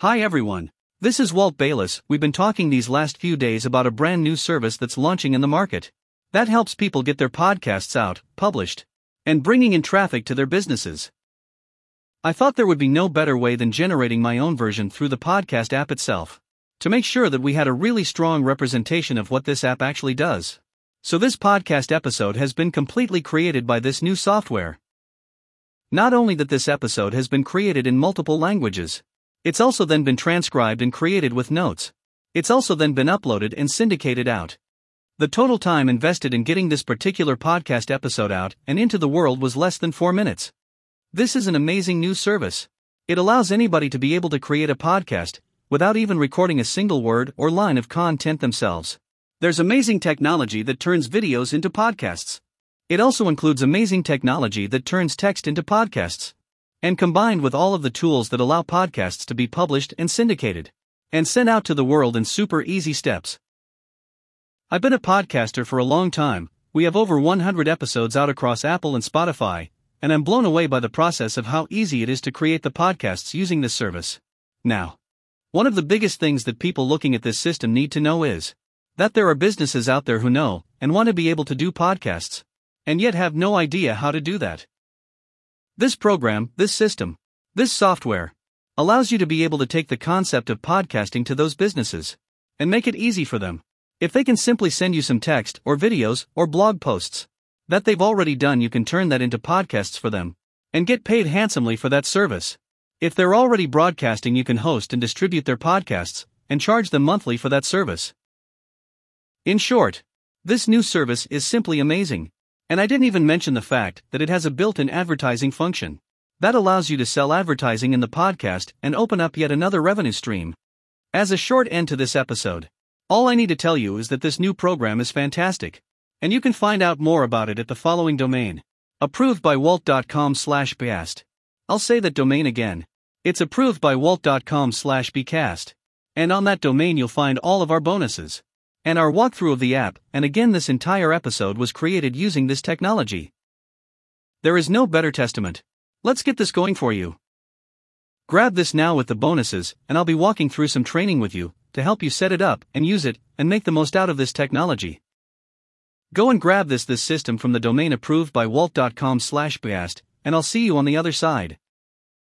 Hi everyone. This is Walt Bayliss. We've been talking these last few days about a brand new service that's launching in the market. That helps people get their podcasts out, published, and bringing in traffic to their businesses. I thought there would be no better way than generating my own version through the podcast app itself. To make sure that we had a really strong representation of what this app actually does. So, this podcast episode has been completely created by this new software. Not only that this episode has been created in multiple languages, it's also then been transcribed and created with notes. It's also then been uploaded and syndicated out. The total time invested in getting this particular podcast episode out and into the world was less than 4 minutes. This is an amazing new service. It allows anybody to be able to create a podcast without even recording a single word or line of content themselves. There's amazing technology that turns videos into podcasts. It also includes amazing technology that turns text into podcasts. And combined with all of the tools that allow podcasts to be published and syndicated and sent out to the world in super easy steps. I've been a podcaster for a long time. We have over 100 episodes out across Apple and Spotify, and I'm blown away by the process of how easy it is to create the podcasts using this service. Now, one of the biggest things that people looking at this system need to know is that there are businesses out there who know and want to be able to do podcasts, and yet have no idea how to do that. This program, this system, this software, allows you to be able to take the concept of podcasting to those businesses and make it easy for them. If they can simply send you some text or videos or blog posts that they've already done, you can turn that into podcasts for them and get paid handsomely for that service. If they're already broadcasting, you can host and distribute their podcasts and charge them monthly for that service. In short, this new service is simply amazing. And I didn't even mention the fact that it has a built in advertising function that allows you to sell advertising in the podcast and open up yet another revenue stream. As a short end to this episode, all I need to tell you is that this new program is fantastic. And you can find out more about it at the following domain approved by walt.com slash bcast. I'll say that domain again. It's approved by walt.com slash bcast. And on that domain you'll find all of our bonuses and our walkthrough of the app, and again, this entire episode was created using this technology. There is no better testament. Let's get this going for you. Grab this now with the bonuses, and I'll be walking through some training with you to help you set it up and use it and make the most out of this technology. Go and grab this this system from the domain approved by walt.com slash and I'll see you on the other side.